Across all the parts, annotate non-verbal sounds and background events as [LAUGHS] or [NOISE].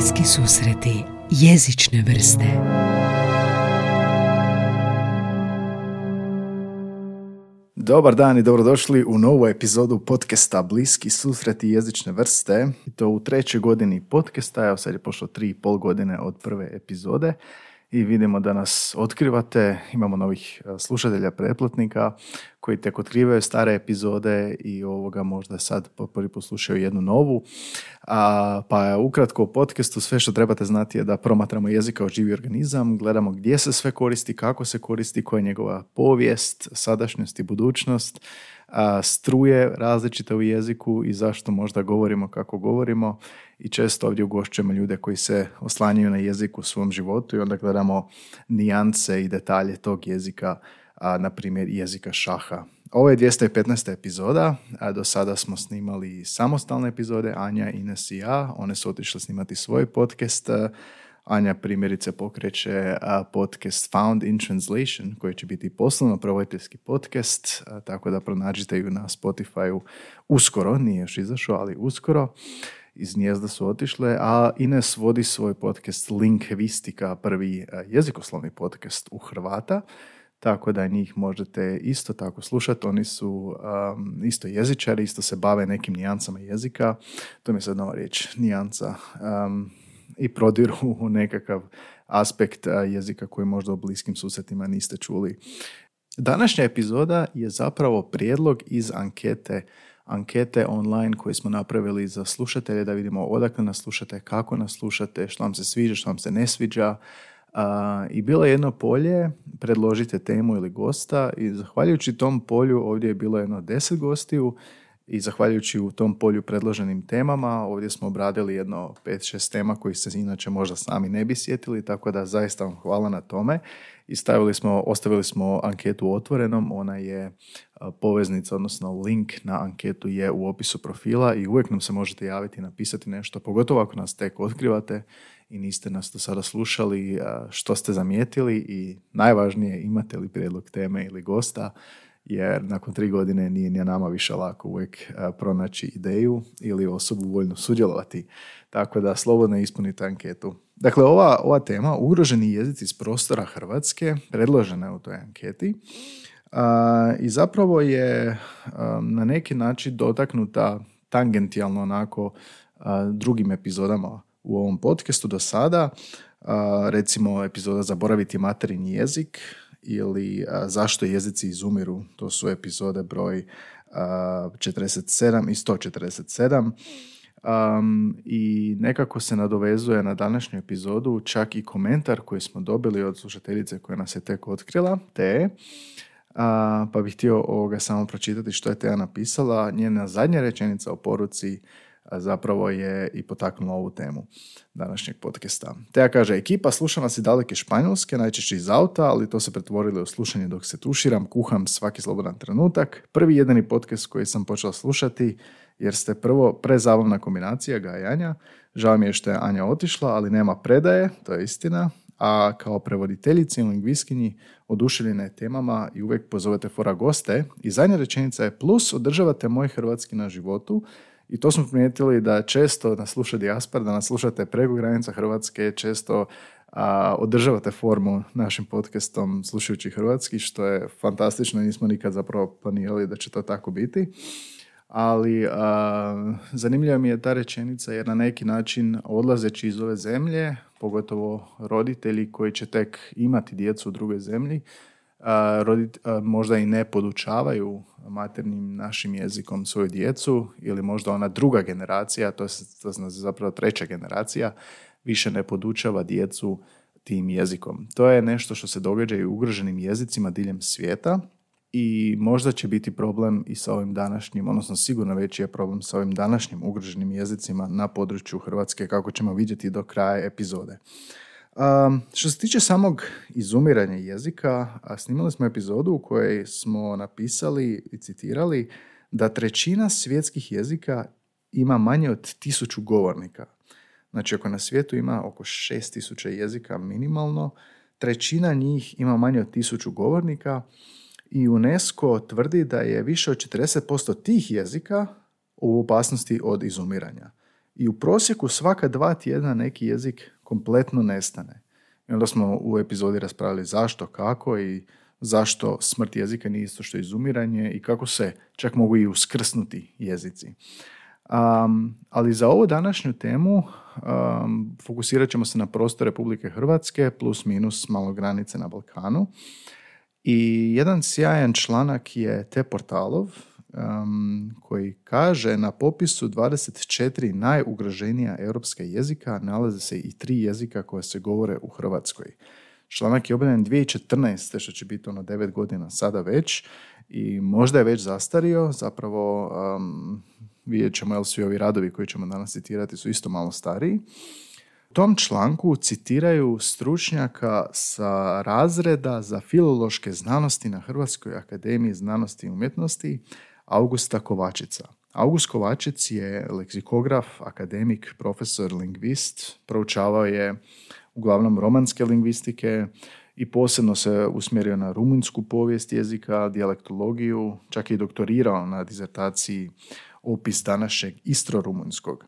Bliski susreti jezične vrste Dobar dan i dobrodošli u novu epizodu podcasta Bliski susreti jezične vrste. I to u trećoj godini podcasta, evo sad je pošlo tri i pol godine od prve epizode i vidimo da nas otkrivate, imamo novih e, slušatelja, pretplatnika koji tek otkrivaju stare epizode i ovoga možda sad prvi poslušaju jednu novu. A, pa ukratko o podcastu sve što trebate znati je da promatramo jezik kao živi organizam, gledamo gdje se sve koristi, kako se koristi, koja je njegova povijest, sadašnjost i budućnost, a, struje različite u jeziku i zašto možda govorimo kako govorimo i često ovdje ugošćujemo ljude koji se oslanjaju na jezik u svom životu i onda gledamo nijance i detalje tog jezika, a, na primjer jezika šaha. Ovo je 215. epizoda, a do sada smo snimali samostalne epizode, Anja, Ines i ja, one su otišle snimati svoj podcast, Anja primjerice pokreće podcast Found in Translation, koji će biti poslovno provoditeljski podcast, tako da pronađite ju na Spotify uskoro, nije još izašao, ali uskoro iz Njezda su otišle, a Ines vodi svoj podcast Lingvistika, prvi jezikoslovni podcast u Hrvata, tako da njih možete isto tako slušati. Oni su um, isto jezičari, isto se bave nekim nijancama jezika. To mi je sad nova riječ, nijanca. Um, I prodiru u nekakav aspekt jezika koji možda u bliskim susretima niste čuli. Današnja epizoda je zapravo prijedlog iz ankete ankete online koje smo napravili za slušatelje da vidimo odakle nas slušate, kako nas slušate, što vam se sviđa, što vam se ne sviđa. I bilo je jedno polje, predložite temu ili gosta i zahvaljujući tom polju ovdje je bilo jedno deset gostiju i zahvaljujući u tom polju predloženim temama ovdje smo obradili jedno 5-6 tema koji se inače možda sami ne bi sjetili, tako da zaista vam hvala na tome. I stavili smo, ostavili smo anketu otvorenom, ona je poveznica, odnosno link na anketu je u opisu profila i uvijek nam se možete javiti i napisati nešto, pogotovo ako nas tek otkrivate i niste nas do sada slušali, što ste zamijetili i najvažnije imate li prijedlog teme ili gosta, jer nakon tri godine nije ni nama više lako uvijek pronaći ideju ili osobu voljno sudjelovati. Tako da slobodno ispunite anketu. Dakle, ova, ova tema, ugroženi jezici iz prostora Hrvatske, predložena je u toj anketi i zapravo je na neki način dotaknuta tangentijalno onako drugim epizodama u ovom podcastu do sada, recimo epizoda Zaboraviti materinji jezik ili Zašto jezici izumiru, to su epizode broj 47 i 147. Um, I nekako se nadovezuje na današnju epizodu čak i komentar koji smo dobili od slušateljice koja nas je tek otkrila, te pa bih htio ovoga samo pročitati što je Teja napisala. Njena zadnja rečenica o poruci zapravo je i potaknula ovu temu današnjeg podcasta. Teja kaže, ekipa sluša nas i daleke španjolske, najčešće iz auta, ali to se pretvorilo u slušanje dok se tuširam, kuham svaki slobodan trenutak. Prvi jedini podcast koji sam počela slušati jer ste prvo prezabavna kombinacija gajanja. Žao mi je što je Anja otišla, ali nema predaje, to je istina. A kao prevoditeljici i lingviskinji oduševljene temama i uvijek pozovete fora goste. I zadnja rečenica je plus održavate moj hrvatski na životu. I to smo primijetili da često nas sluša dijaspora, da nas slušate preko granica Hrvatske, često a, održavate formu našim podcastom slušajući hrvatski, što je fantastično, nismo nikad zapravo planirali da će to tako biti. Ali a, zanimljiva mi je ta rečenica jer na neki način odlazeći iz ove zemlje, pogotovo roditelji koji će tek imati djecu u drugoj zemlji, a, možda i ne podučavaju maternim našim jezikom svoju djecu ili možda ona druga generacija, to je zapravo treća generacija, više ne podučava djecu tim jezikom. To je nešto što se događa i u ugroženim jezicima diljem svijeta i možda će biti problem i sa ovim današnjim, odnosno sigurno veći je problem sa ovim današnjim ugroženim jezicima na području Hrvatske, kako ćemo vidjeti do kraja epizode. Um, što se tiče samog izumiranja jezika, snimali smo epizodu u kojoj smo napisali i citirali da trećina svjetskih jezika ima manje od tisuću govornika. Znači, ako na svijetu ima oko šest tisuća jezika minimalno, trećina njih ima manje od tisuću govornika, i UNESCO tvrdi da je više od 40% tih jezika u opasnosti od izumiranja. i u prosjeku svaka dva tjedna neki jezik kompletno nestane. I onda smo u epizodi raspravili zašto, kako i zašto smrt jezika nije isto što izumiranje i kako se čak mogu i uskrsnuti jezici. Um, ali za ovu današnju temu um, fokusirat ćemo se na prostor Republike Hrvatske plus minus malo granice na Balkanu. I jedan sjajan članak je te portalov um, koji kaže na popisu 24 najugroženija europska jezika nalaze se i tri jezika koje se govore u Hrvatskoj. Članak je objavljen 2014. što će biti ono 9 godina sada već i možda je već zastario, zapravo um, vidjet ćemo jel svi ovi radovi koji ćemo danas citirati su isto malo stariji. U tom članku citiraju stručnjaka sa razreda za filološke znanosti na Hrvatskoj akademiji znanosti i umjetnosti Augusta Kovačica. August Kovačic je leksikograf, akademik, profesor, lingvist, proučavao je uglavnom romanske lingvistike i posebno se usmjerio na rumunjsku povijest jezika, dijalektologiju, čak i doktorirao na dizertaciji opis današnjeg istro-rumunjskog.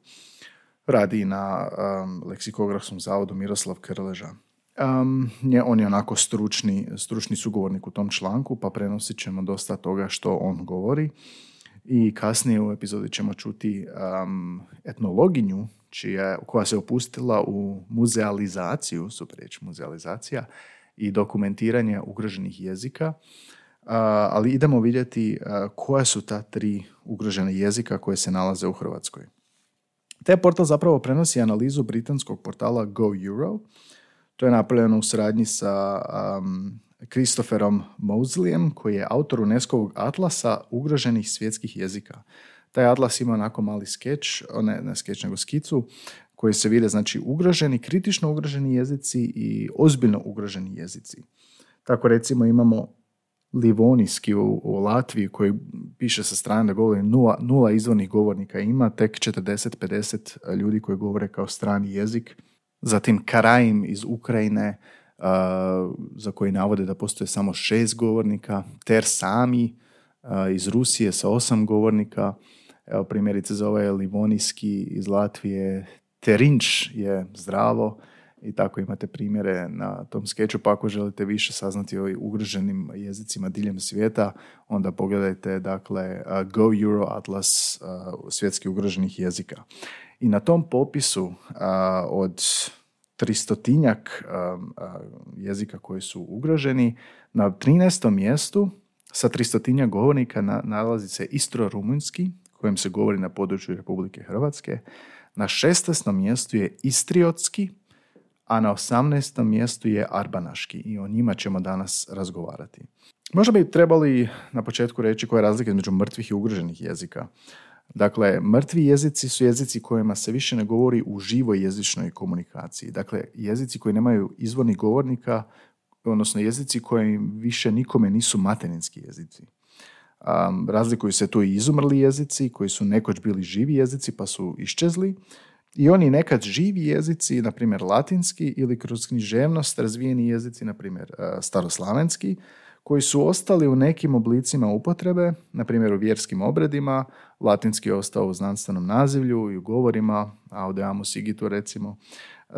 Radi na um, leksikografskom zavodu Miroslav Krleža. Um, on je onako stručni, stručni sugovornik u tom članku, pa prenosit ćemo dosta toga što on govori. I kasnije u epizodi ćemo čuti um, etnologinju čija, koja se opustila u muzealizaciju, super riječ muzealizacija, i dokumentiranje ugroženih jezika. ali idemo vidjeti koja su ta tri ugrožene jezika koje se nalaze u Hrvatskoj. Taj portal zapravo prenosi analizu britanskog portala Go Euro, to je napravljeno u suradnji sa um, Christopherom koji je autor UNESCO-ovog atlasa ugroženih svjetskih jezika. Taj atlas ima onako mali skeč, ne, ne skeč, nego skicu, koji se vide znači ugroženi, kritično ugroženi jezici i ozbiljno ugroženi jezici. Tako recimo imamo Livonijski u, u Latviji koji piše sa strane da govori nula, nula izvornih govornika ima, tek 40-50 ljudi koji govore kao strani jezik zatim Karaim iz Ukrajine, za koji navode da postoje samo šest govornika, Ter Sami iz Rusije sa osam govornika, evo primjerice za ovaj Livonijski iz Latvije, Terinč je zdravo. I tako imate primjere na tom skeču, pa ako želite više saznati o ugroženim jezicima diljem svijeta, onda pogledajte dakle Go Euro Atlas svjetski ugroženih jezika. I na tom popisu od tristotinjak jezika koji su ugroženi, na 13. mjestu sa tristotinjak govornika nalazi se istro-rumunjski, kojem se govori na području Republike Hrvatske. Na 16. mjestu je istriotski, a na 18. mjestu je arbanaški i o njima ćemo danas razgovarati. Možda bi trebali na početku reći koja je razlika između mrtvih i ugroženih jezika. Dakle, mrtvi jezici su jezici kojima se više ne govori u živoj jezičnoj komunikaciji. Dakle, jezici koji nemaju izvornih govornika, odnosno jezici koji više nikome nisu materinski jezici. Um, razlikuju se tu i izumrli jezici koji su nekoć bili živi jezici pa su iščezli i oni nekad živi jezici, na primjer latinski ili kroz književnost razvijeni jezici, na primjer staroslavenski, koji su ostali u nekim oblicima upotrebe, na primjer u vjerskim obredima, latinski je ostao u znanstvenom nazivlju i u govorima, audeamus sigitu recimo,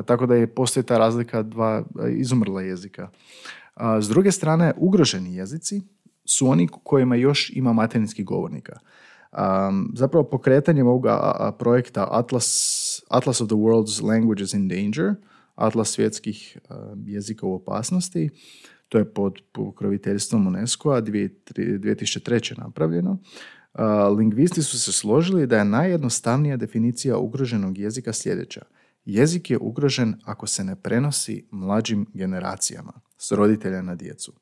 tako da je postoji ta razlika dva izumrla jezika. S druge strane, ugroženi jezici su oni kojima još ima materinskih govornika. zapravo pokretanjem ovoga projekta Atlas, Atlas of the World's Languages in Danger, Atlas svjetskih jezika u opasnosti, to je pod pokroviteljstvom UNESCO-a 2003. napravljeno. Lingvisti su se složili da je najjednostavnija definicija ugroženog jezika sljedeća. Jezik je ugrožen ako se ne prenosi mlađim generacijama, s roditelja na djecu.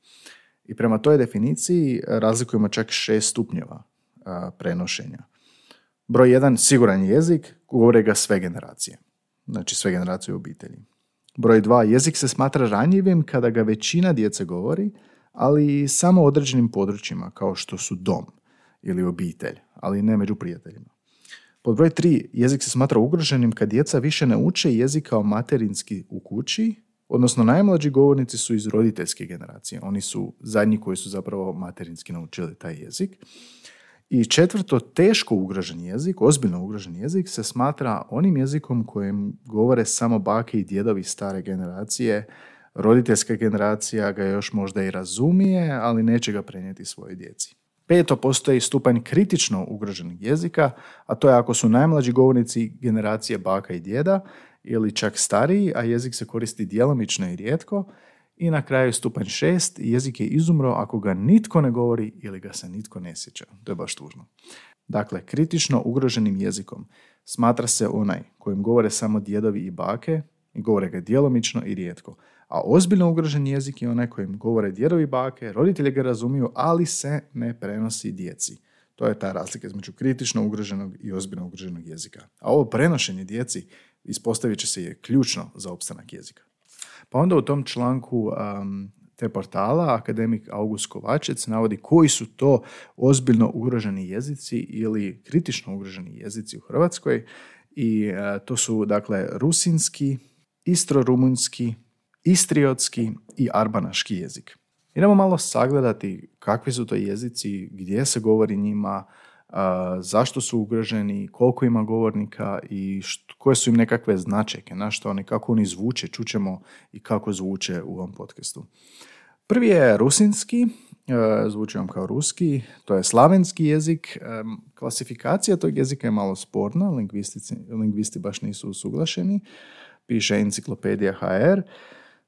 I prema toj definiciji razlikujemo čak šest stupnjeva prenošenja. Broj jedan, siguran jezik, govore ga sve generacije. Znači sve generacije u obitelji. Broj dva, jezik se smatra ranjivim kada ga većina djece govori, ali samo u određenim područjima kao što su dom ili obitelj, ali ne među prijateljima. Pod broj tri, jezik se smatra ugroženim kad djeca više ne uče jezik kao materinski u kući, odnosno najmlađi govornici su iz roditeljske generacije. Oni su zadnji koji su zapravo materinski naučili taj jezik. I četvrto, teško ugrožen jezik, ozbiljno ugrožen jezik se smatra onim jezikom kojem govore samo bake i djedovi stare generacije, roditeljska generacija ga još možda i razumije, ali neće ga prenijeti svojoj djeci. Peto, postoji stupanj kritično ugroženih jezika, a to je ako su najmlađi govornici generacije baka i djeda ili čak stariji, a jezik se koristi djelomično i rijetko. I na kraju stupanj šest, jezik je izumro ako ga nitko ne govori ili ga se nitko ne sjeća. To je baš tužno. Dakle, kritično ugroženim jezikom smatra se onaj kojim govore samo djedovi i bake i govore ga djelomično i rijetko. A ozbiljno ugrožen jezik je onaj kojim govore djedovi bake, roditelji ga razumiju, ali se ne prenosi djeci. To je ta razlika između kritično ugroženog i ozbiljno ugroženog jezika. A ovo prenošenje djeci ispostavit će se je ključno za opstanak jezika. Pa onda u tom članku um, te portala akademik August Kovačec navodi koji su to ozbiljno ugroženi jezici ili kritično ugroženi jezici u Hrvatskoj i uh, to su dakle rusinski, istro-rumunski, istriotski i arbanaški jezik. Idemo malo sagledati kakvi su to jezici, gdje se govori njima, zašto su ugroženi, koliko ima govornika i koje su im nekakve značajke, na što oni, kako oni zvuče, čućemo i kako zvuče u ovom podcastu. Prvi je rusinski, zvuči vam kao ruski, to je slavenski jezik. Klasifikacija tog jezika je malo sporna, lingvisti baš nisu usuglašeni, piše enciklopedija HR.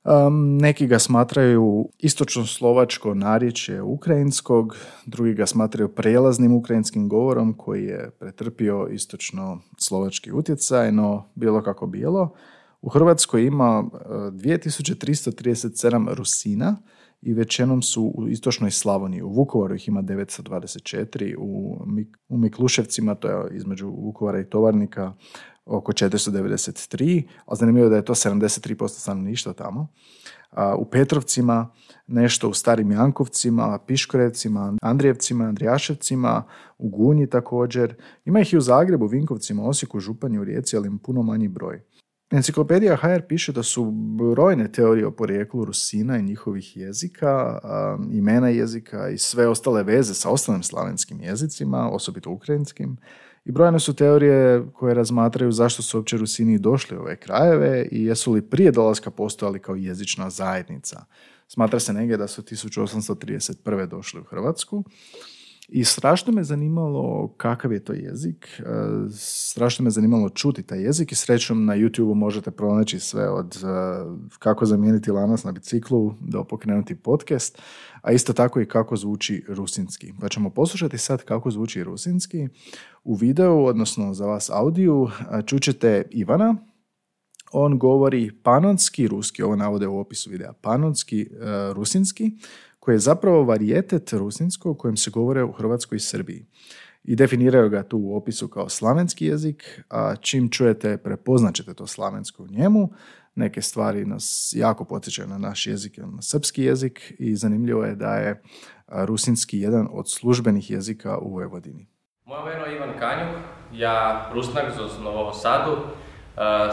Um, neki ga smatraju istočno-slovačko narječje ukrajinskog, drugi ga smatraju prelaznim ukrajinskim govorom koji je pretrpio istočno-slovački utjecaj, no bilo kako bilo. U Hrvatskoj ima 2337 Rusina i većinom su u istočnoj Slavoniji. U Vukovaru ih ima 924, u, u Mikluševcima, to je između Vukovara i Tovarnika, oko 493, ali zanimljivo da je to 73% stanovništva tamo. U Petrovcima, nešto u Starim Jankovcima, Piškorevcima, Andrijevcima, Andrijaševcima, u Gunji također. Ima ih i u Zagrebu, Vinkovcima, Osijeku, Županju, u Rijeci, ali im puno manji broj. Enciklopedija HR piše da su brojne teorije o porijeklu Rusina i njihovih jezika, imena jezika i sve ostale veze sa ostalim slavenskim jezicima, osobito ukrajinskim, i brojne su teorije koje razmatraju zašto su uopće Rusini došli u ove krajeve i jesu li prije dolaska postojali kao jezična zajednica. Smatra se negdje da su 1831. došli u Hrvatsku i strašno me zanimalo kakav je to jezik, e, strašno me zanimalo čuti taj jezik i srećom na YouTube možete pronaći sve od e, kako zamijeniti lanac na biciklu do pokrenuti podcast, a isto tako i kako zvuči rusinski. Pa ćemo poslušati sad kako zvuči rusinski. U videu, odnosno za vas audiju, čućete Ivana, on govori panonski ruski, ovo navode u opisu videa, panonski e, rusinski, koji je zapravo varijetet rusinskog kojem se govore u Hrvatskoj i Srbiji. I definiraju ga tu u opisu kao slavenski jezik, a čim čujete prepoznaćete to slavensko u njemu. Neke stvari nas jako podsjećaju na naš jezik, na srpski jezik i zanimljivo je da je rusinski jedan od službenih jezika u Vojvodini. Moje ime je Ivan Kanjuh, ja rusnak z Novovo Sadu,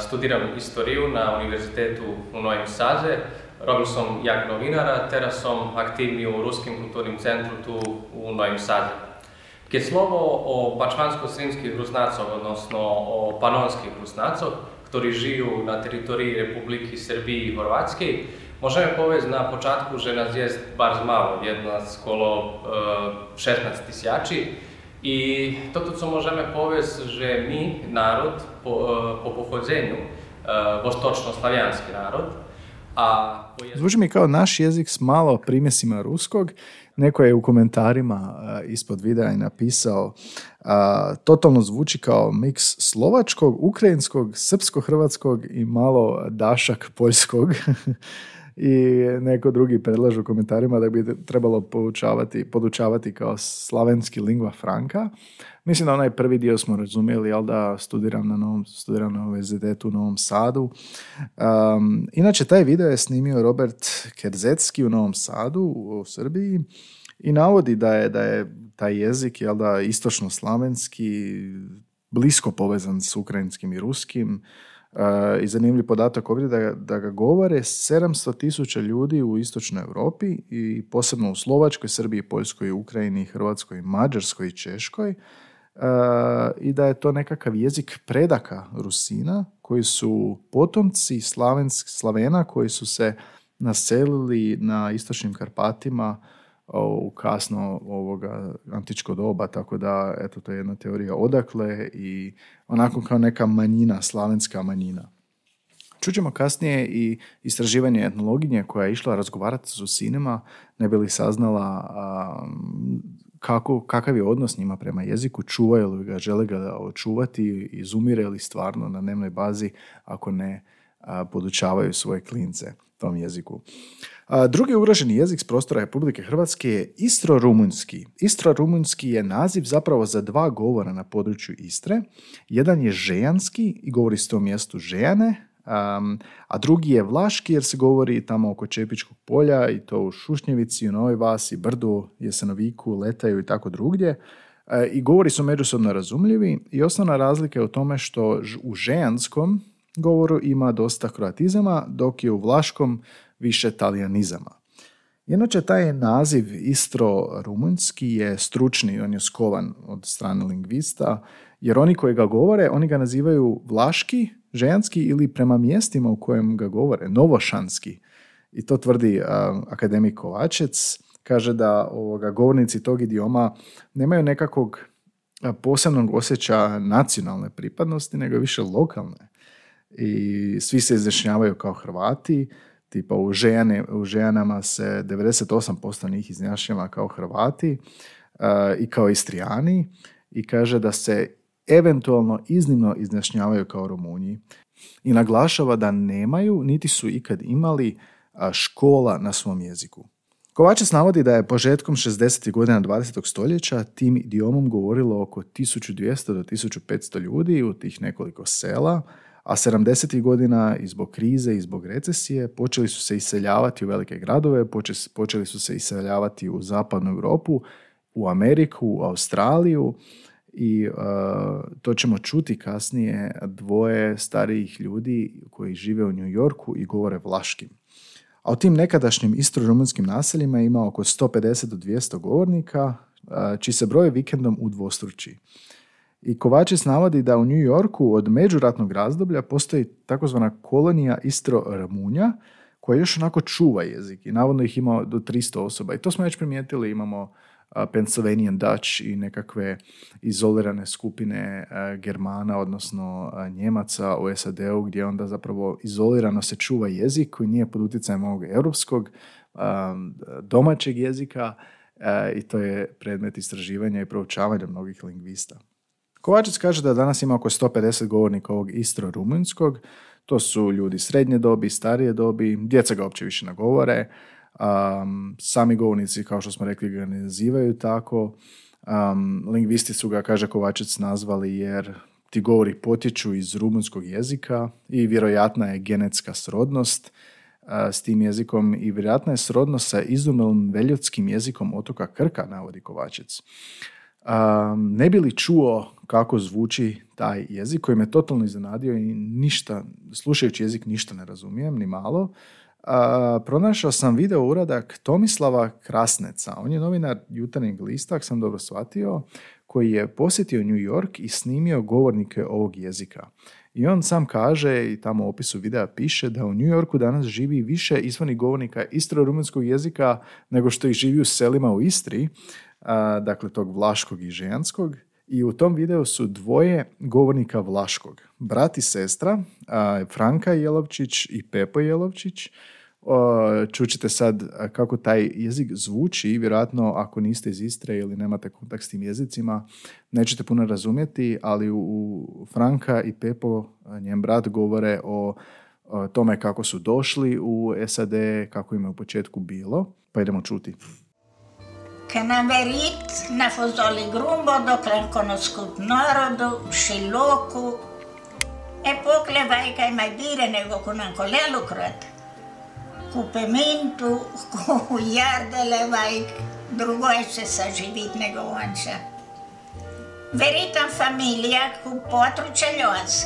studiram istoriju na univerzitetu u Novim Saze, Robil som jak novinara, teraz som aktívny u Ruským kultúrnym centru tu u Novým Sade. Keď slovo o pačvansko-srímských Rusnácoch, odnosno o panonských Rusnácoch, ktorí žijú na teritorii Republiky Srbiji i Horvátskej, Możemy powiedzieć na początku, że nas jest bardzo mało, jedna skolo e, 16 tysięcy. I to, to, co możemy powiedzieć, że my, naród po, e, po pochodzeniu, e, wostočno-slavijanski naród, a Zvuči mi kao naš jezik s malo primjesima ruskog. Neko je u komentarima ispod videa i napisao totalno zvuči kao miks slovačkog, ukrajinskog, srpsko-hrvatskog i malo dašak poljskog. [LAUGHS] I neko drugi predlažu u komentarima da bi trebalo poučavati, podučavati kao slavenski lingua franca. Mislim da onaj prvi dio smo razumjeli, jel da studiram na novom, studiram na univerzitetu u Novom Sadu. Um, inače, taj video je snimio Robert Kerzetski u Novom Sadu u Srbiji i navodi da je, da je taj jezik, jel da, istočno-slavenski, blisko povezan s ukrajinskim i ruskim, I zanimljiv podatak ovdje da, da ga govore 700 tisuća ljudi u istočnoj Europi i posebno u Slovačkoj, Srbiji, Poljskoj, Ukrajini, Hrvatskoj, Mađarskoj i Češkoj. I da je to nekakav jezik predaka Rusina koji su potomci slavensk, Slavena koji su se naselili na istočnim Karpatima u kasno ovoga antičko doba, tako da eto to je jedna teorija odakle i onako kao neka manjina, slavenska manjina. Čućemo kasnije i istraživanje etnologinje koja je išla razgovarati s Usinima, ne bi li saznala kako, kakav je odnos njima prema jeziku, čuvaju li ga, žele ga očuvati, izumire li stvarno na dnevnoj bazi ako ne podučavaju svoje klince tom jeziku. Drugi ugroženi jezik s prostora Republike Hrvatske je istro-rumunjski. Istro-rumunjski je naziv zapravo za dva govora na području Istre. Jedan je žejanski i govori se to mjestu žejane, a drugi je vlaški jer se govori tamo oko Čepičkog polja i to u Šušnjevici, u Novoj Vasi, Brdu, Jesenoviku, Letaju i tako drugdje. E, I govori su međusobno razumljivi i osnovna razlika je u tome što u žejanskom govoru ima dosta kroatizama, dok je u vlaškom više talijanizama. Inače, taj naziv istro-rumunjski je stručni, on je skovan od strane lingvista, jer oni koji ga govore, oni ga nazivaju vlaški, ženski ili prema mjestima u kojem ga govore, novošanski. I to tvrdi akademik Kovačec, kaže da ovoga, govornici tog idioma nemaju nekakvog posebnog osjećaja nacionalne pripadnosti, nego više lokalne. I svi se izjašnjavaju kao Hrvati, tipa u, žene, u ženama se 98% njih izjašnjava kao Hrvati i kao Istrijani i kaže da se eventualno iznimno izjašnjavaju kao Rumunji i naglašava da nemaju niti su ikad imali škola na svom jeziku. Kovačec navodi da je početkom 60. godina 20. stoljeća tim idiomom govorilo oko 1200 do 1500 ljudi u tih nekoliko sela, a 70. godina i zbog krize i zbog recesije počeli su se iseljavati u velike gradove, počeli su se iseljavati u zapadnu Europu, u Ameriku, u Australiju i uh, to ćemo čuti kasnije dvoje starijih ljudi koji žive u New Yorku i govore vlaškim. A u tim nekadašnjim istro-rumunskim naseljima ima oko 150 do 200 govornika, uh, čiji se broj vikendom udvostruči. I Kovačec navodi da u New Yorku od međuratnog razdoblja postoji takozvana kolonija Istro-Ramunja koja još onako čuva jezik i navodno ih ima do 300 osoba. I to smo već primijetili, imamo Pennsylvanian Dutch i nekakve izolirane skupine Germana, odnosno Njemaca u SAD-u gdje onda zapravo izolirano se čuva jezik koji nije pod utjecajem ovog europskog domaćeg jezika i to je predmet istraživanja i proučavanja mnogih lingvista. Kovačec kaže da danas ima oko 150 govornika ovog istro-rumunjskog. To su ljudi srednje dobi, starije dobi, djeca ga uopće više ne govore. Um, sami govornici, kao što smo rekli, ga ne nazivaju tako. Um, lingvisti su ga, kaže Kovačec, nazvali jer ti govori potječu iz rumunskog jezika i vjerojatna je genetska srodnost s tim jezikom i vjerojatna je srodnost sa izumilom veljotskim jezikom otoka Krka, navodi Kovačec. Um, ne bi li čuo kako zvuči taj jezik koji me totalno iznenadio i ništa, slušajući jezik ništa ne razumijem, ni malo. Uh, pronašao sam video uradak Tomislava Krasneca. On je novinar jutarnjeg lista, ako sam dobro shvatio, koji je posjetio New York i snimio govornike ovog jezika. I on sam kaže, i tamo u opisu videa piše, da u New Yorku danas živi više izvornih govornika istro-rumunskog jezika nego što ih živi u selima u Istri, dakle tog vlaškog i ženskog. I u tom videu su dvoje govornika vlaškog. Brat i sestra, Franka Jelovčić i Pepo Jelovčić. Čućete sad kako taj jezik zvuči, vjerojatno ako niste iz Istre ili nemate kontakt s tim jezicima, nećete puno razumjeti, ali u Franka i Pepo, njen brat, govore o tome kako su došli u SAD, kako im je u početku bilo, pa idemo čuti. che naverit nafosoli grumbodo clanconoscut norodu scilocu e pocle vai kai mai dire nego cunanco le lucrat cu pemintu cu iardele vai drugoi se sa živit nego onša veritam familia cu patru celioați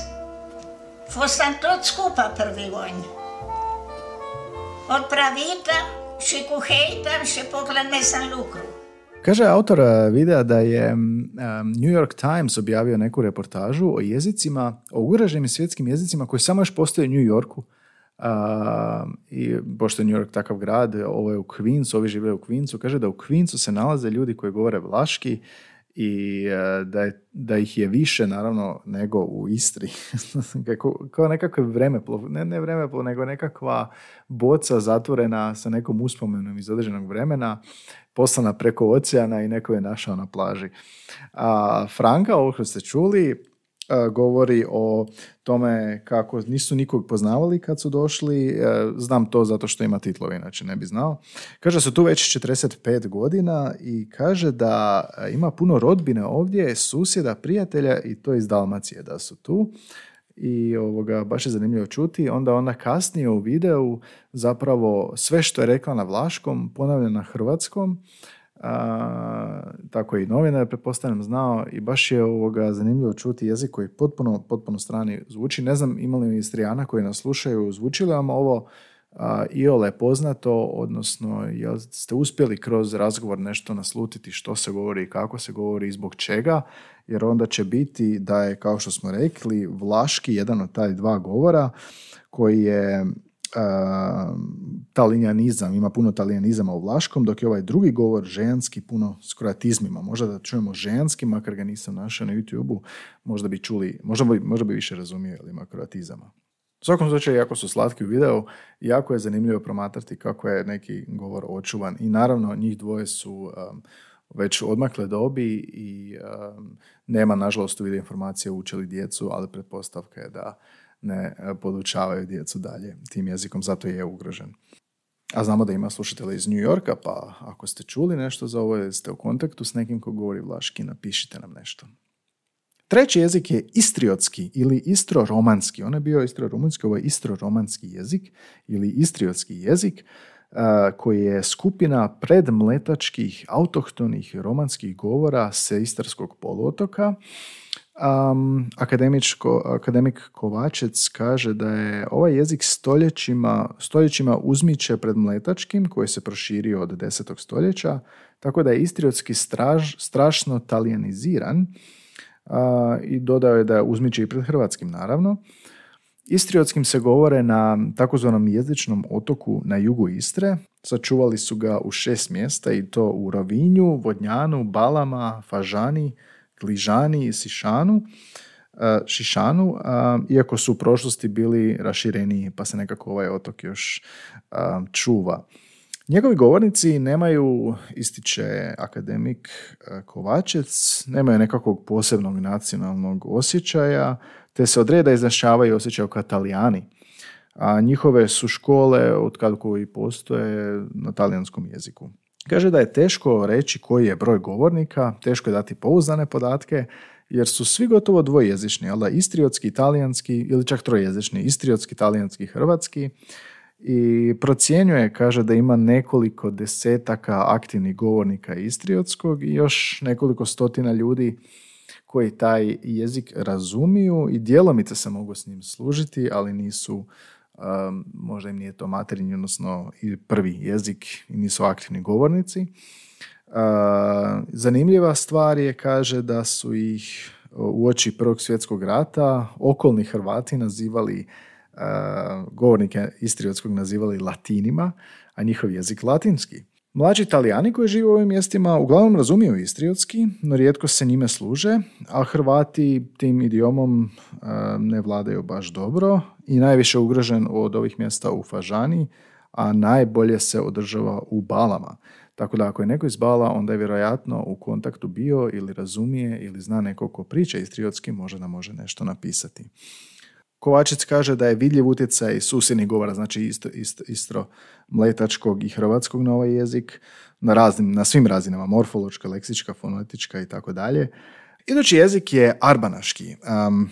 fostam tot scupa prvi vojni odpravitam și cu heitam și poclan mesan lucru Kaže autor eh, videa da je um, New York Times objavio neku reportažu o jezicima, o ugroženim svjetskim jezicima koji samo još postoje u New Yorku. Uh, I pošto je New York takav grad, ovo je u Queensu, ovi žive u Queensu, kaže da u Queensu se nalaze ljudi koji govore vlaški i e, da, je, da ih je više naravno nego u Istri. [LAUGHS] Kako, kao nekakve vremeplov, ne, ne vremeplov, nego nekakva boca zatvorena sa nekom uspomenom iz određenog vremena, poslana preko oceana i neko je našao na plaži. A Franka, ovo što ste čuli, E, govori o tome kako nisu nikog poznavali kad su došli. E, znam to zato što ima titlovi, inače ne bi znao. Kaže su tu već 45 godina i kaže da ima puno rodbine ovdje, susjeda, prijatelja i to iz Dalmacije da su tu. I ovoga, baš je zanimljivo čuti. Onda ona kasnije u videu zapravo sve što je rekla na vlaškom ponavlja na hrvatskom a, tako i novinar, pretpostavljam, znao i baš je ovoga zanimljivo čuti jezik koji potpuno, potpuno strani zvuči. Ne znam imali li Istrijana koji nas slušaju, zvuči li vam ovo iole poznato, odnosno jel ste uspjeli kroz razgovor nešto naslutiti što se govori i kako se govori i zbog čega, jer onda će biti da je, kao što smo rekli, vlaški jedan od taj dva govora koji je talijanizam, ima puno talijanizama u vlaškom, dok je ovaj drugi govor ženski puno s kroatizmima. Možda da čujemo ženski, makar ga nisam našao na YouTube-u, možda bi čuli, možda bi, možda bi više razumio, ali ima kroatizama. U svakom slučaju, jako su slatki u videu, jako je zanimljivo promatrati kako je neki govor očuvan. I naravno, njih dvoje su um, već odmakle dobi i um, nema, nažalost, u video informacije učili djecu, ali pretpostavka je da ne e, podučavaju djecu dalje tim jezikom, zato je ugrožen. A znamo da ima slušatelja iz New Yorka, pa ako ste čuli nešto za ovo, ste u kontaktu s nekim ko govori vlaški, napišite nam nešto. Treći jezik je istriotski ili istro-romanski. On je bio istro-rumunjski, ovo je istro-romanski jezik ili istriotski jezik koji je skupina predmletačkih autohtonih romanskih govora se Istarskog poluotoka Um, akademik Kovačec kaže da je ovaj jezik stoljećima, stoljećima uzmiče pred mletačkim koji se proširio od 10. stoljeća, tako da je istriotski straž, strašno talijaniziran i dodao je da uzmiče i pred hrvatskim naravno. Istriotskim se govore na takozvanom jezičnom otoku na jugu Istre. Sačuvali su ga u šest mjesta i to u Rovinju, Vodnjanu, Balama, Fažani, Kližani i Sišanu, Šišanu, iako su u prošlosti bili rašireniji, pa se nekako ovaj otok još čuva. Njegovi govornici nemaju, ističe akademik e, Kovačec, nemaju nekakvog posebnog nacionalnog osjećaja, te se od reda izrašavaju osjećaju kao italijani. A njihove su škole, od kad koji postoje, na talijanskom jeziku. Kaže da je teško reći koji je broj govornika, teško je dati pouzdane podatke, jer su svi gotovo dvojezični, ali istriotski, italijanski ili čak trojezični, istriotski, talijanski, hrvatski. I procjenjuje, kaže da ima nekoliko desetaka aktivnih govornika istriotskog i još nekoliko stotina ljudi koji taj jezik razumiju i djelomice se mogu s njim služiti, ali nisu um, možda im nije to materinji, odnosno i prvi jezik i nisu aktivni govornici. Uh, zanimljiva stvar je, kaže, da su ih u oči Prvog svjetskog rata okolni Hrvati nazivali govornike istriotskog nazivali latinima, a njihov jezik latinski. Mlađi italijani koji žive u ovim mjestima uglavnom razumiju istriotski, no rijetko se njime služe, a Hrvati tim idiomom ne vladaju baš dobro i najviše ugrožen od ovih mjesta u Fažani, a najbolje se održava u Balama. Tako da ako je neko iz Bala, onda je vjerojatno u kontaktu bio ili razumije ili zna neko ko priča istriotski, može da može nešto napisati. Kovačić kaže da je vidljiv utjecaj susjednih govora, znači isto, isto, istro mletačkog i hrvatskog na ovaj jezik, na, raznim, na svim razinama, morfološka, leksička, fonetička i tako dalje. Idući jezik je arbanaški. Um,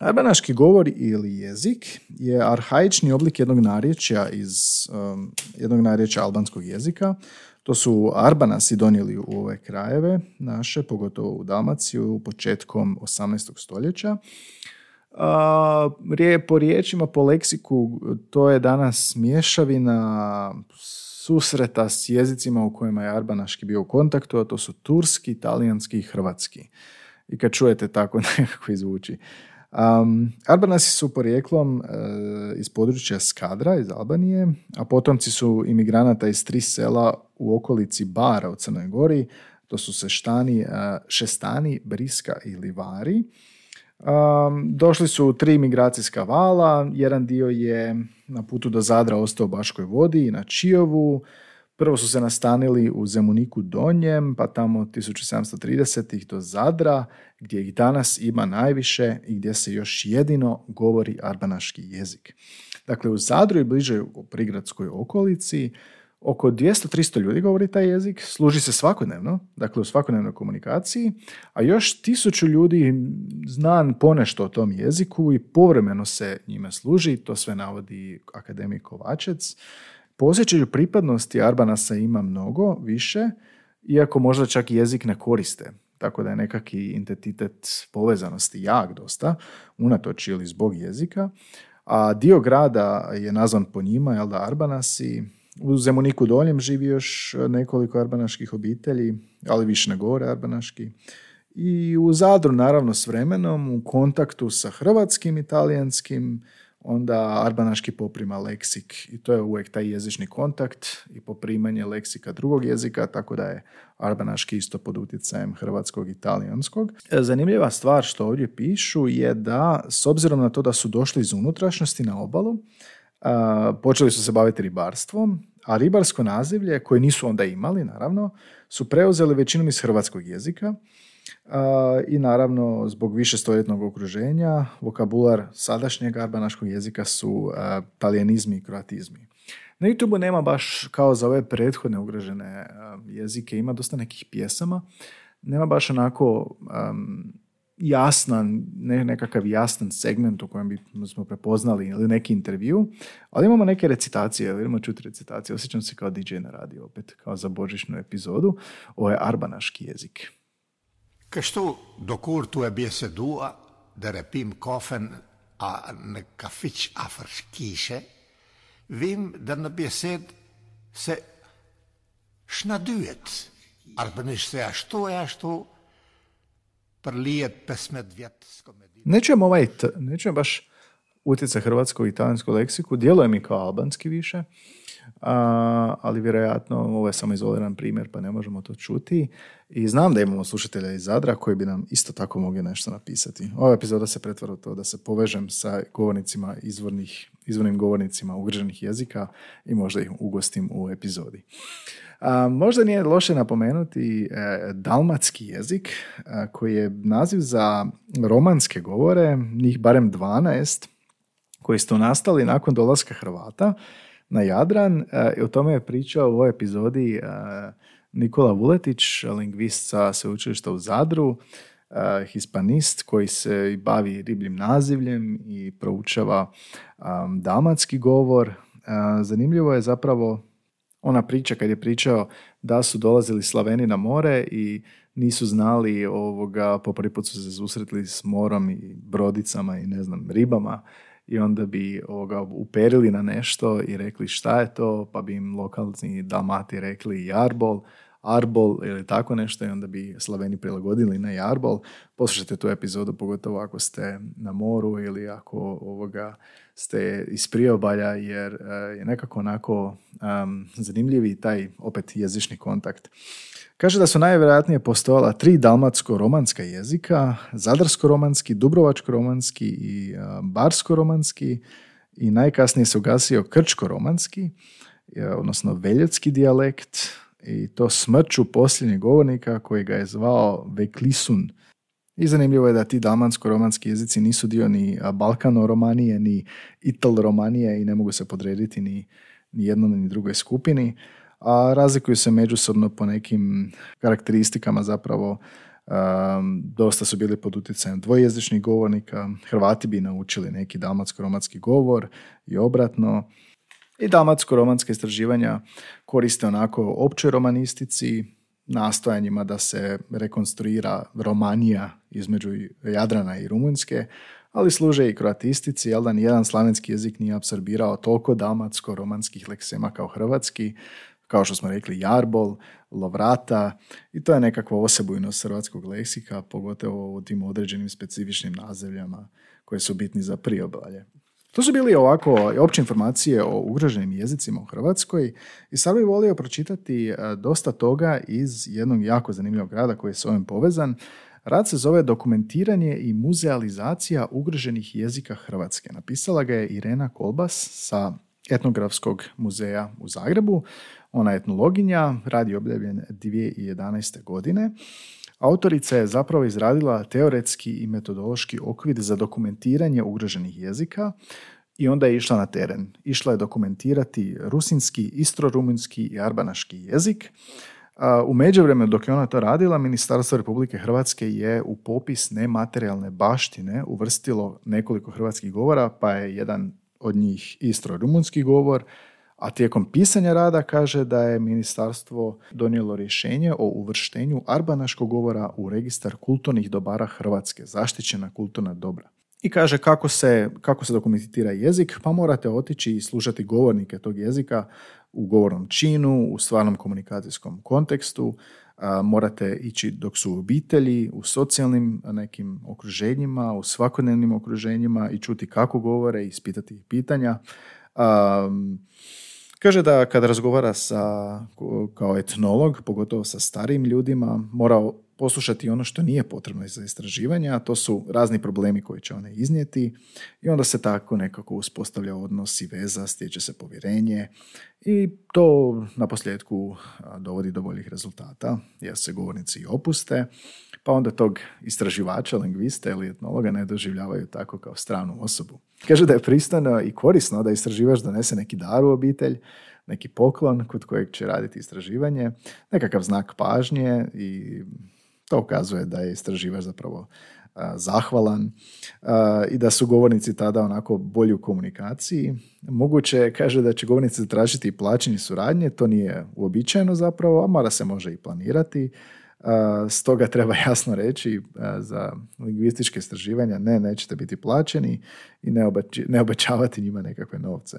arbanaški govor ili jezik je arhaični oblik jednog narječja iz um, jednog narječja albanskog jezika. To su Arbanasi donijeli u ove krajeve naše, pogotovo u Dalmaciju, početkom 18. stoljeća po riječima, po leksiku, to je danas mješavina susreta s jezicima u kojima je arbanaški bio u kontaktu, a to su turski, talijanski i hrvatski. I kad čujete tako [LAUGHS] nekako izvuči. Um, Arbanasi su porijeklom uh, iz područja Skadra, iz Albanije, a potomci su imigranata iz tri sela u okolici Bara u Crnoj Gori, to su Seštani, uh, Šestani, Briska i Livari. Um, došli su tri migracijska vala, jedan dio je na putu do Zadra ostao u Baškoj vodi i na Čijovu, Prvo su se nastanili u Zemuniku Donjem, pa tamo 1730-ih do Zadra, gdje ih danas ima najviše i gdje se još jedino govori arbanaški jezik. Dakle, u Zadru i bliže u prigradskoj okolici oko 200-300 ljudi govori taj jezik, služi se svakodnevno, dakle u svakodnevnoj komunikaciji, a još tisuću ljudi zna ponešto o tom jeziku i povremeno se njime služi, to sve navodi akademik Kovačec. Posjećaju pripadnosti Arbanasa ima mnogo, više, iako možda čak jezik ne koriste. Tako da je nekakvi identitet povezanosti jak dosta, unatoč ili zbog jezika. A dio grada je nazvan po njima, jel da, Arbanasi. U Zemuniku Doljem živi još nekoliko arbanaških obitelji, ali više ne govore arbanaški. I u Zadru, naravno, s vremenom, u kontaktu sa hrvatskim, italijanskim, onda arbanaški poprima leksik i to je uvijek taj jezični kontakt i poprimanje leksika drugog jezika, tako da je arbanaški isto pod utjecajem hrvatskog i talijanskog. E, zanimljiva stvar što ovdje pišu je da, s obzirom na to da su došli iz unutrašnjosti na obalu, počeli su se baviti ribarstvom, a ribarsko nazivlje, koje nisu onda imali, naravno, su preuzeli većinom iz hrvatskog jezika, i naravno zbog više stoljetnog okruženja vokabular sadašnjeg arbanaškog jezika su talijanizmi i kroatizmi. Na youtube nema baš kao za ove prethodne ugrožene jezike, ima dosta nekih pjesama, nema baš onako jasnan, ne, nekakav jasan segment u kojem bi smo prepoznali ili neki intervju, ali imamo neke recitacije, idemo čuti recitacije, osjećam se kao DJ na radio opet, kao za božićnu epizodu, ovo je arbanaški jezik. Kështu do kur tu e bje se dua, dhe repim kofen a në kafiq afër kishe, vim dhe në bjesed se shna dyet, arbënisht se ashtu e ashtu, për lijet 15 vjetë skomedi. Ne čujem ovaj, ne čujem baš utjecaj hrvatskog i talijanskog leksiku, djeluje mi kao albanski više, a, ali vjerojatno ovo je samo izoliran primjer pa ne možemo to čuti. I znam da imamo slušatelja iz Zadra koji bi nam isto tako mogli nešto napisati. Ova epizoda se pretvara u to da se povežem sa govornicima izvornih, izvornim govornicima ugrženih jezika i možda ih ugostim u epizodi. A, možda nije loše napomenuti e, dalmatski jezik koji je naziv za romanske govore, njih barem 12, koji su nastali nakon dolaska Hrvata na Jadran. I o tome je pričao u ovoj epizodi Nikola Vuletić, lingvist sa sveučilišta u Zadru, hispanist koji se bavi ribljim nazivljem i proučava dalmatski govor. Zanimljivo je zapravo ona priča kad je pričao da su dolazili Slaveni na more i nisu znali ovoga, po prvi put su se susretli s morom i brodicama i ne znam, ribama i onda bi ovoga, uperili na nešto i rekli šta je to, pa bi im lokalni dalmati rekli jarbol, arbol ili tako nešto i onda bi Slaveni prilagodili na jarbol. Poslušajte tu epizodu, pogotovo ako ste na moru ili ako ovoga ste iz priobalja, jer eh, je nekako onako um, zanimljivi taj opet jezični kontakt. Kaže da su najvjerojatnije postojala tri dalmatsko-romanska jezika, zadarsko-romanski, dubrovačko-romanski i barsko-romanski i najkasnije se ugasio krčko-romanski, e, odnosno veljotski dijalekt i to smrću posljednjeg govornika koji ga je zvao Veklisun. I zanimljivo je da ti dalmansko-romanski jezici nisu dio ni balkano-romanije, ni ital-romanije i ne mogu se podrediti ni, ni jednoj ni drugoj skupini a razlikuju se međusobno po nekim karakteristikama zapravo Um, dosta su bili pod utjecajem dvojezičnih govornika, Hrvati bi naučili neki dalmatsko-romanski govor i obratno. I dalmatsko-romanske istraživanja koriste onako općoj romanistici, nastojanjima da se rekonstruira Romanija između Jadrana i Rumunjske, ali služe i kroatistici, jel da nijedan slavenski jezik nije apsorbirao toliko dalmatsko-romanskih leksema kao hrvatski, kao što smo rekli jarbol, lovrata i to je nekakva osebujnost hrvatskog leksika, pogotovo u tim određenim specifičnim nazivljama koje su bitni za priobalje. To su bili ovako opće informacije o ugroženim jezicima u Hrvatskoj i sad bih volio pročitati e, dosta toga iz jednog jako zanimljivog rada koji je s ovim povezan. Rad se zove Dokumentiranje i muzealizacija ugroženih jezika Hrvatske. Napisala ga je Irena Kolbas sa Etnografskog muzeja u Zagrebu. Ona je etnologinja, rad je objavljen 2011. godine. Autorica je zapravo izradila teoretski i metodološki okvir za dokumentiranje ugroženih jezika i onda je išla na teren. Išla je dokumentirati rusinski, istrorumunski i arbanaški jezik. U međuvremenu dok je ona to radila, Ministarstvo Republike Hrvatske je u popis nematerijalne baštine uvrstilo nekoliko hrvatskih govora, pa je jedan od njih istro-rumunski govor, a tijekom pisanja rada kaže da je ministarstvo donijelo rješenje o uvrštenju arbanaškog govora u registar kulturnih dobara Hrvatske, zaštićena kulturna dobra. I kaže kako se, kako se dokumentira jezik, pa morate otići i slušati govornike tog jezika u govornom činu, u stvarnom komunikacijskom kontekstu, morate ići dok su u obitelji, u socijalnim nekim okruženjima, u svakodnevnim okruženjima i čuti kako govore i ispitati ih pitanja. Kaže da kada razgovara sa, kao etnolog, pogotovo sa starijim ljudima, mora poslušati ono što nije potrebno za istraživanje, a to su razni problemi koji će one iznijeti i onda se tako nekako uspostavlja odnos i veza, stječe se povjerenje i to na posljedku dovodi do boljih rezultata jer se govornici i opuste, pa onda tog istraživača, lingvista ili etnologa ne doživljavaju tako kao stranu osobu. Kaže da je pristojno i korisno da istraživač donese neki dar u obitelj, neki poklon kod kojeg će raditi istraživanje, nekakav znak pažnje i to ukazuje da je istraživač zapravo zahvalan i da su govornici tada onako bolji u komunikaciji. Moguće kaže da će govornici zatražiti i plaćanje suradnje, to nije uobičajeno zapravo, a mora se može i planirati. Stoga treba [LAUGHS] jasno reći za lingvističke istraživanja ne, nećete biti plaćeni i ne obećavati njima nekakve novce.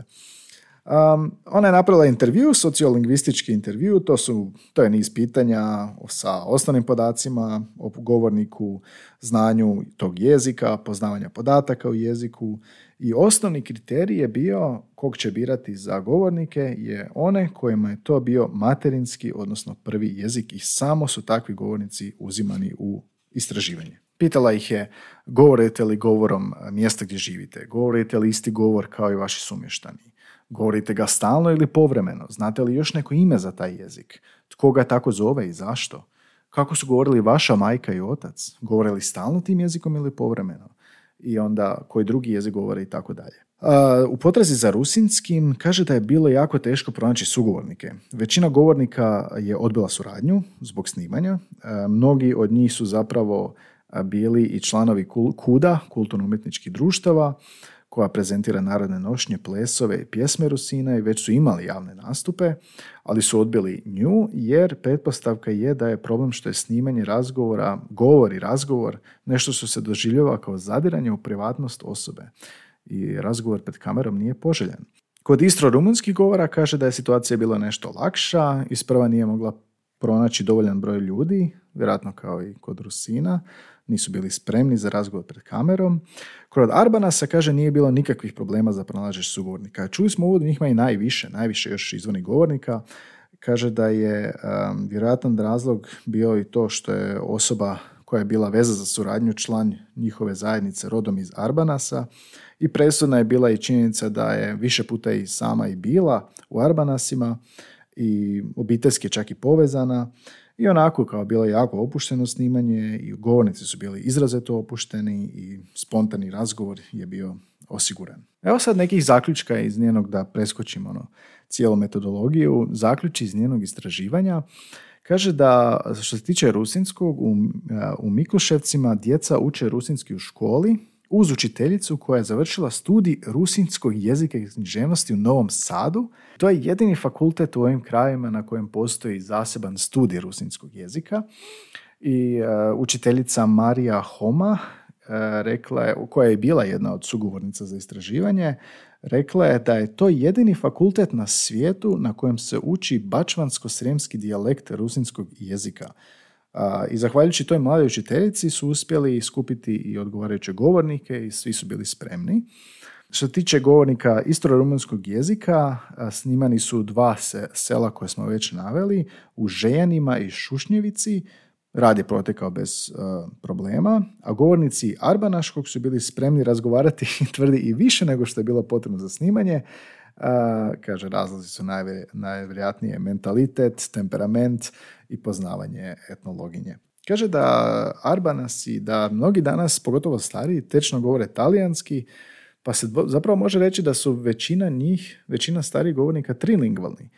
Um, ona je napravila intervju, sociolingvistički intervju, to, su, to je niz pitanja sa osnovnim podacima o govorniku, znanju tog jezika, poznavanja podataka u jeziku i osnovni kriterij je bio kog će birati za govornike je one kojima je to bio materinski, odnosno prvi jezik i samo su takvi govornici uzimani u istraživanje. Pitala ih je, govorite li govorom mjesta gdje živite, govorite li isti govor kao i vaši sumještani, Govorite ga stalno ili povremeno? Znate li još neko ime za taj jezik? Tko ga tako zove i zašto? Kako su govorili vaša majka i otac? Govorili stalno tim jezikom ili povremeno? I onda koji drugi jezik govore i tako dalje. U potrazi za rusinskim kaže da je bilo jako teško pronaći sugovornike. Većina govornika je odbila suradnju zbog snimanja. Mnogi od njih su zapravo bili i članovi KUDA, kulturno-umjetničkih društava, koja prezentira narodne nošnje, plesove i pjesme Rusina i već su imali javne nastupe, ali su odbili nju jer pretpostavka je da je problem što je snimanje razgovora, govor i razgovor nešto što se doživljava kao zadiranje u privatnost osobe i razgovor pred kamerom nije poželjen. Kod istro-rumunskih govora kaže da je situacija bila nešto lakša, isprva nije mogla pronaći dovoljan broj ljudi, vjerojatno kao i kod Rusina, nisu bili spremni za razgovor pred kamerom. Kod Arbanasa, kaže, nije bilo nikakvih problema za pronalažeš sugovornika. Čuli smo uvodu njih ima i najviše, najviše još izvornih govornika. Kaže da je um, vjerojatan razlog bio i to što je osoba koja je bila veza za suradnju član njihove zajednice rodom iz Arbanasa i presudna je bila i činjenica da je više puta i sama i bila u Arbanasima i obiteljski čak i povezana i onako kao bilo jako opušteno snimanje i govornici su bili izrazito opušteni i spontani razgovor je bio osiguran. Evo sad nekih zaključka iz njenog da preskočimo ono, cijelu metodologiju. Zaključi iz njenog istraživanja kaže da što se tiče rusinskog u, u Mikloševcima djeca uče rusinski u školi uz učiteljicu koja je završila studij rusinskog jezika i književnosti u Novom Sadu. To je jedini fakultet u ovim krajevima na kojem postoji zaseban studij rusinskog jezika. I uh, učiteljica Marija Homa rekla je, koja je bila jedna od sugovornica za istraživanje, rekla je da je to jedini fakultet na svijetu na kojem se uči bačvansko-sremski dijalekt rusinskog jezika. I zahvaljujući toj mladoj učiteljici su uspjeli skupiti i odgovarajuće govornike i svi su bili spremni. Što tiče govornika istro-rumunskog jezika, snimani su dva sela koje smo već naveli, u Žejanima i Šušnjevici, Rad je protekao bez problema, a govornici Arbanaškog su bili spremni razgovarati [LAUGHS] tvrdi i više nego što je bilo potrebno za snimanje. Kaže, razlozi su najvjerojatnije mentalitet, temperament i poznavanje etnologinje. Kaže da Arbanasi, da mnogi danas, pogotovo stariji, tečno govore talijanski, pa se zapravo može reći da su većina njih, većina starijih govornika trilingvalni.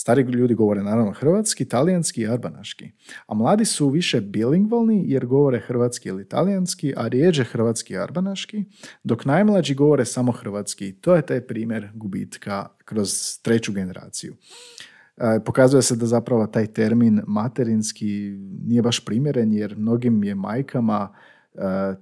Stari ljudi govore naravno hrvatski, talijanski i arbanaški. A mladi su više bilingvalni jer govore hrvatski ili talijanski, a rijeđe hrvatski i arbanaški, dok najmlađi govore samo hrvatski. To je taj primjer gubitka kroz treću generaciju. E, pokazuje se da zapravo taj termin materinski nije baš primjeren jer mnogim je majkama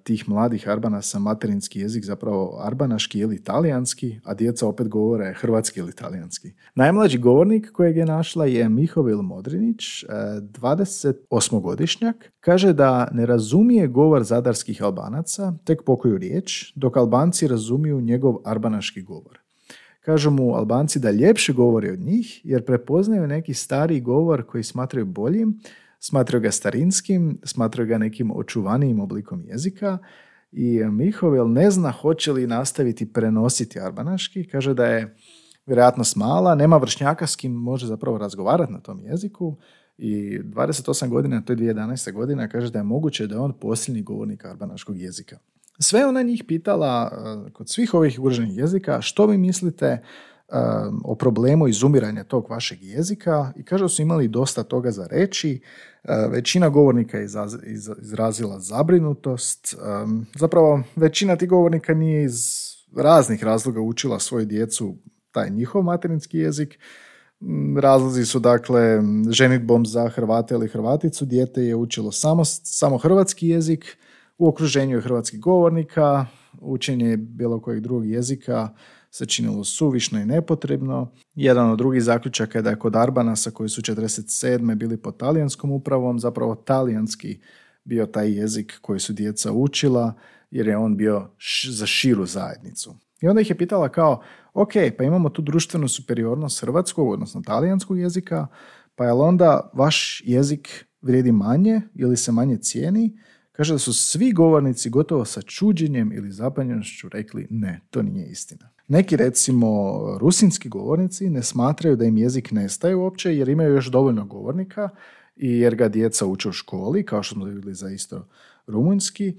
tih mladih Arbanasa materinski jezik zapravo arbanaški ili talijanski, a djeca opet govore hrvatski ili talijanski. Najmlađi govornik kojeg je našla je Mihovil Modrinić, 28-godišnjak. E, Kaže da ne razumije govor zadarskih Albanaca, tek pokoju riječ, dok Albanci razumiju njegov arbanaški govor. Kažu mu Albanci da ljepše govori od njih, jer prepoznaju neki stari govor koji smatraju boljim, Smatraju ga starinskim, smatraju ga nekim očuvanijim oblikom jezika i Mihovil ne zna hoće li nastaviti prenositi arbanaški. Kaže da je vjerojatno mala, nema vršnjaka s kim može zapravo razgovarati na tom jeziku i 28 godina, to je 2011. godina, kaže da je moguće da je on posljednji govornik arbanaškog jezika. Sve ona njih pitala eh, kod svih ovih ugroženih jezika što vi mislite o problemu izumiranja tog vašeg jezika i kaže da su imali dosta toga za reći. E, većina govornika je izrazila zabrinutost. Zapravo, većina tih govornika nije iz raznih razloga učila svoju djecu taj njihov materinski jezik. Mm, razlozi su dakle ženitbom za Hrvate ili Hrvaticu. Dijete je učilo samo, samo hrvatski jezik, u okruženju je hrvatskih govornika, učenje bilo kojeg drugog jezika se činilo suvišno i nepotrebno. Jedan od drugih zaključaka je da je kod Arbanasa koji su 47. bili pod talijanskom upravom, zapravo talijanski bio taj jezik koji su djeca učila jer je on bio za širu zajednicu. I onda ih je pitala kao, ok, pa imamo tu društvenu superiornost hrvatskog, odnosno talijanskog jezika, pa je onda vaš jezik vrijedi manje ili se manje cijeni? Kaže da su svi govornici gotovo sa čuđenjem ili zapanjenošću rekli ne, to nije istina. Neki recimo rusinski govornici ne smatraju da im jezik nestaje uopće jer imaju još dovoljno govornika i jer ga djeca uče u školi, kao što smo vidjeli za isto rumunjski.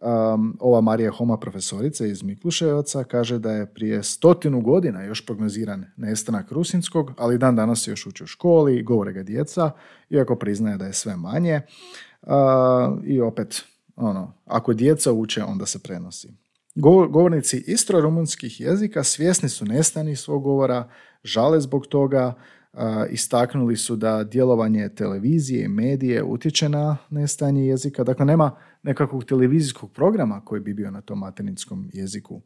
Um, ova Marija Homa, profesorica iz Mikluševaca, kaže da je prije stotinu godina još prognoziran nestanak rusinskog, ali dan danas se još uče u školi, govore ga djeca, iako priznaje da je sve manje. I opet, ono, ako djeca uče, onda se prenosi. Govornici istro-rumunskih jezika svjesni su nestani svog govora, žale zbog toga, istaknuli su da djelovanje televizije i medije utječe na nestanje jezika. Dakle, nema nekakvog televizijskog programa koji bi bio na tom materinskom jeziku.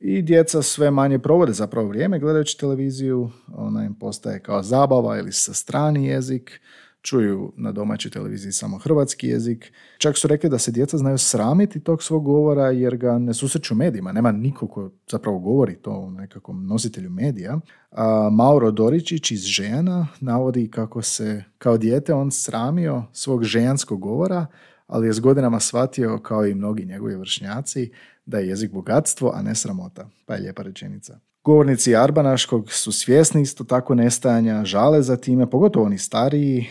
I djeca sve manje provode zapravo vrijeme gledajući televiziju, ona im postaje kao zabava ili sa strani jezik čuju na domaćoj televiziji samo hrvatski jezik. Čak su rekli da se djeca znaju sramiti tog svog govora jer ga ne susreću medijima. Nema niko ko zapravo govori to u nekakvom nositelju medija. A Mauro Doričić iz Žejana navodi kako se kao dijete on sramio svog žejanskog govora, ali je s godinama shvatio, kao i mnogi njegovi vršnjaci, da je jezik bogatstvo, a ne sramota. Pa je lijepa rečenica. Govornici Arbanaškog su svjesni isto tako nestajanja, žale za time, pogotovo oni stariji.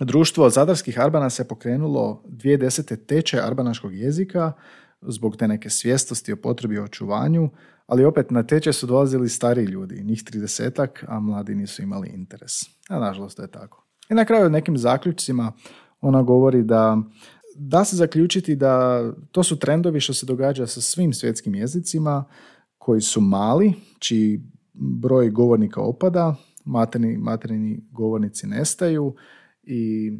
društvo Zadarskih Arbana se pokrenulo dvije desete teče Arbanaškog jezika zbog te neke svjestosti o potrebi o očuvanju, ali opet na teče su dolazili stariji ljudi, njih tridesetak, a mladi nisu imali interes. A nažalost to je tako. I na kraju nekim zaključcima ona govori da da se zaključiti da to su trendovi što se događa sa svim svjetskim jezicima, koji su mali, čiji broj govornika opada, materni, materini govornici nestaju i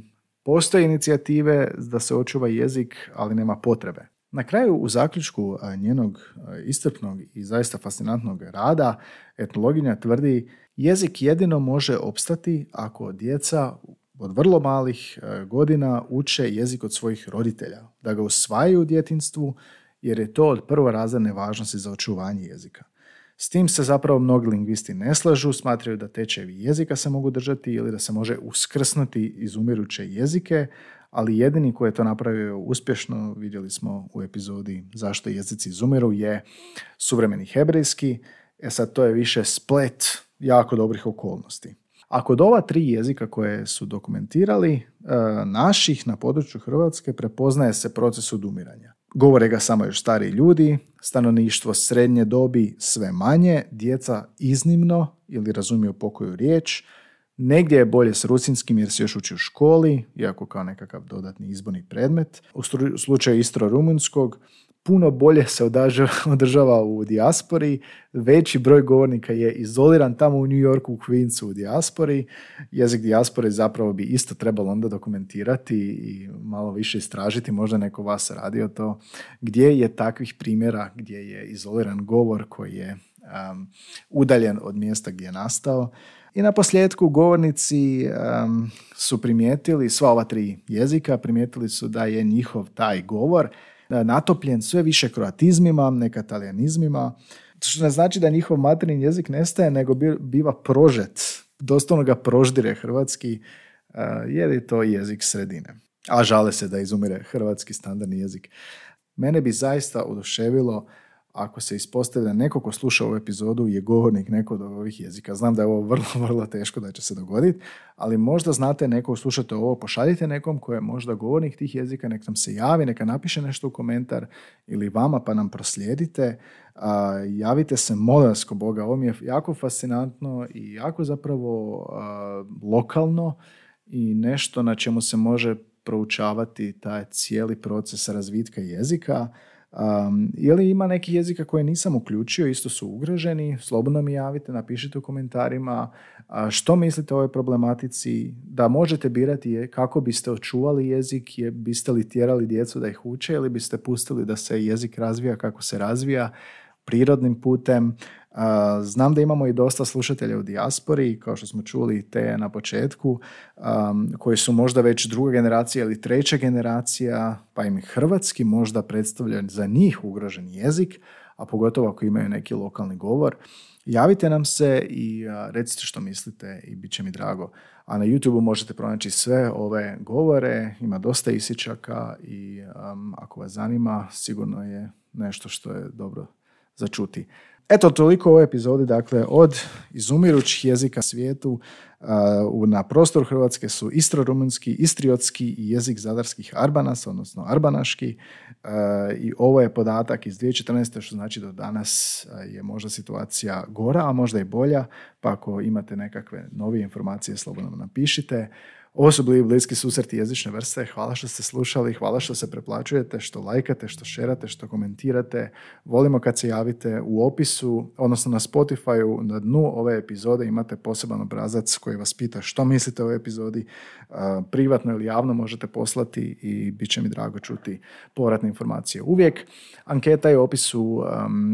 postoje inicijative da se očuva jezik, ali nema potrebe. Na kraju, u zaključku njenog istrpnog i zaista fascinantnog rada, etnologinja tvrdi jezik jedino može opstati ako djeca od vrlo malih godina uče jezik od svojih roditelja, da ga usvajaju u djetinstvu, jer je to od prvorazredne važnosti za očuvanje jezika. S tim se zapravo mnogi lingvisti ne slažu, smatraju da tečevi jezika se mogu držati ili da se može uskrsnuti izumiruće jezike, ali jedini koji je to napravio uspješno, vidjeli smo u epizodi zašto jezici izumiru, je suvremeni hebrejski. E sad, to je više splet jako dobrih okolnosti. A kod ova tri jezika koje su dokumentirali, e, naših na području Hrvatske prepoznaje se proces odumiranja. Govore ga samo još stariji ljudi, stanovništvo srednje dobi sve manje, djeca iznimno ili razumiju pokoju riječ, Negdje je bolje s rusinskim jer se još uči u školi, iako kao nekakav dodatni izborni predmet. U slučaju istro-rumunskog puno bolje se [LAUGHS] održava u dijaspori, veći broj govornika je izoliran tamo u New Yorku, u Queensu u dijaspori. Jezik dijaspore zapravo bi isto trebalo onda dokumentirati i malo više istražiti, možda neko vas radio to, gdje je takvih primjera gdje je izoliran govor koji je um, udaljen od mjesta gdje je nastao. I na posljedku govornici um, su primijetili, sva ova tri jezika, primijetili su da je njihov taj govor natopljen sve više kroatizmima, neka talijanizmima, što ne znači da njihov materin jezik nestaje, nego biva prožet, doslovno ga proždire hrvatski, uh, jer je to jezik sredine. A žale se da izumire hrvatski standardni jezik. Mene bi zaista oduševilo ako se ispostavi da neko ko sluša ovu epizodu je govornik nekog od ovih jezika. Znam da je ovo vrlo, [LAUGHS] vrlo teško da će se dogoditi, ali možda znate neko slušate ovo, pošaljite nekom ko je možda govornik tih jezika, nek nam se javi, neka napiše nešto u komentar ili vama pa nam proslijedite. A, javite se, molim vas Boga, ovo mi je jako fascinantno i jako zapravo lokalno i nešto na čemu se može proučavati taj cijeli proces razvitka jezika Um, ili ima neki jezika koje nisam uključio, isto su ugroženi, slobodno mi javite, napišite u komentarima. Što mislite o ovoj problematici, da možete birati je kako biste očuvali jezik, je, biste li tjerali djecu da ih uče ili biste pustili da se jezik razvija kako se razvija prirodnim putem. Znam da imamo i dosta slušatelja u dijaspori, kao što smo čuli te na početku, koji su možda već druga generacija ili treća generacija, pa im hrvatski možda predstavlja za njih ugrožen jezik, a pogotovo ako imaju neki lokalni govor. Javite nam se i recite što mislite i bit će mi drago. A na YouTube možete pronaći sve ove govore, ima dosta isičaka i ako vas zanima, sigurno je nešto što je dobro za čuti. Eto, toliko ovoj epizodi, dakle, od izumirućih jezika svijetu uh, na prostoru Hrvatske su istro-rumunski, istriotski i jezik zadarskih arbanas, odnosno arbanaški. Uh, I ovo je podatak iz 2014. što znači da danas je možda situacija gora, a možda i bolja, pa ako imate nekakve novije informacije, slobodno napišite. Ovo su bliski susreti jezične vrste. Hvala što ste slušali, hvala što se preplaćujete, što lajkate, što šerate, što komentirate. Volimo kad se javite u opisu, odnosno na Spotify na dnu ove epizode imate poseban obrazac koji vas pita što mislite o ovoj epizodi. Privatno ili javno možete poslati i bit će mi drago čuti povratne informacije. Uvijek anketa je u opisu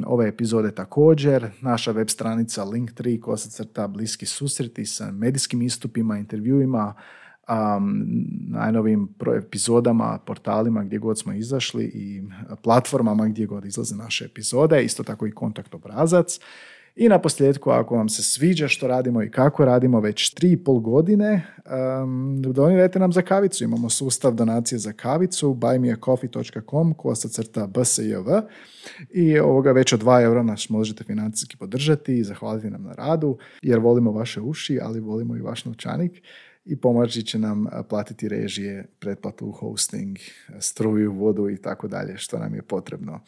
ove epizode također. Naša web stranica Link3 kosacrta bliski susreti sa medijskim istupima, intervjuima, um, najnovim epizodama, portalima gdje god smo izašli i platformama gdje god izlaze naše epizode, isto tako i kontakt obrazac. I na posljedku, ako vam se sviđa što radimo i kako radimo već tri i pol godine, um, donirajte nam za kavicu. Imamo sustav donacije za kavicu, buymeacoffee.com, kosa crta bsjv i ovoga već od 2 eura nas možete financijski podržati i zahvaliti nam na radu, jer volimo vaše uši, ali volimo i vaš novčanik i pomoći će nam platiti režije, pretplatu, hosting, struju, vodu i tako dalje, što nam je potrebno.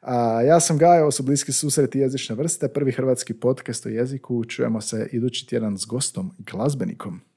A, ja sam Gaja, ovo su bliski susreti jezične vrste, prvi hrvatski podcast o jeziku. Čujemo se idući tjedan s gostom, glazbenikom.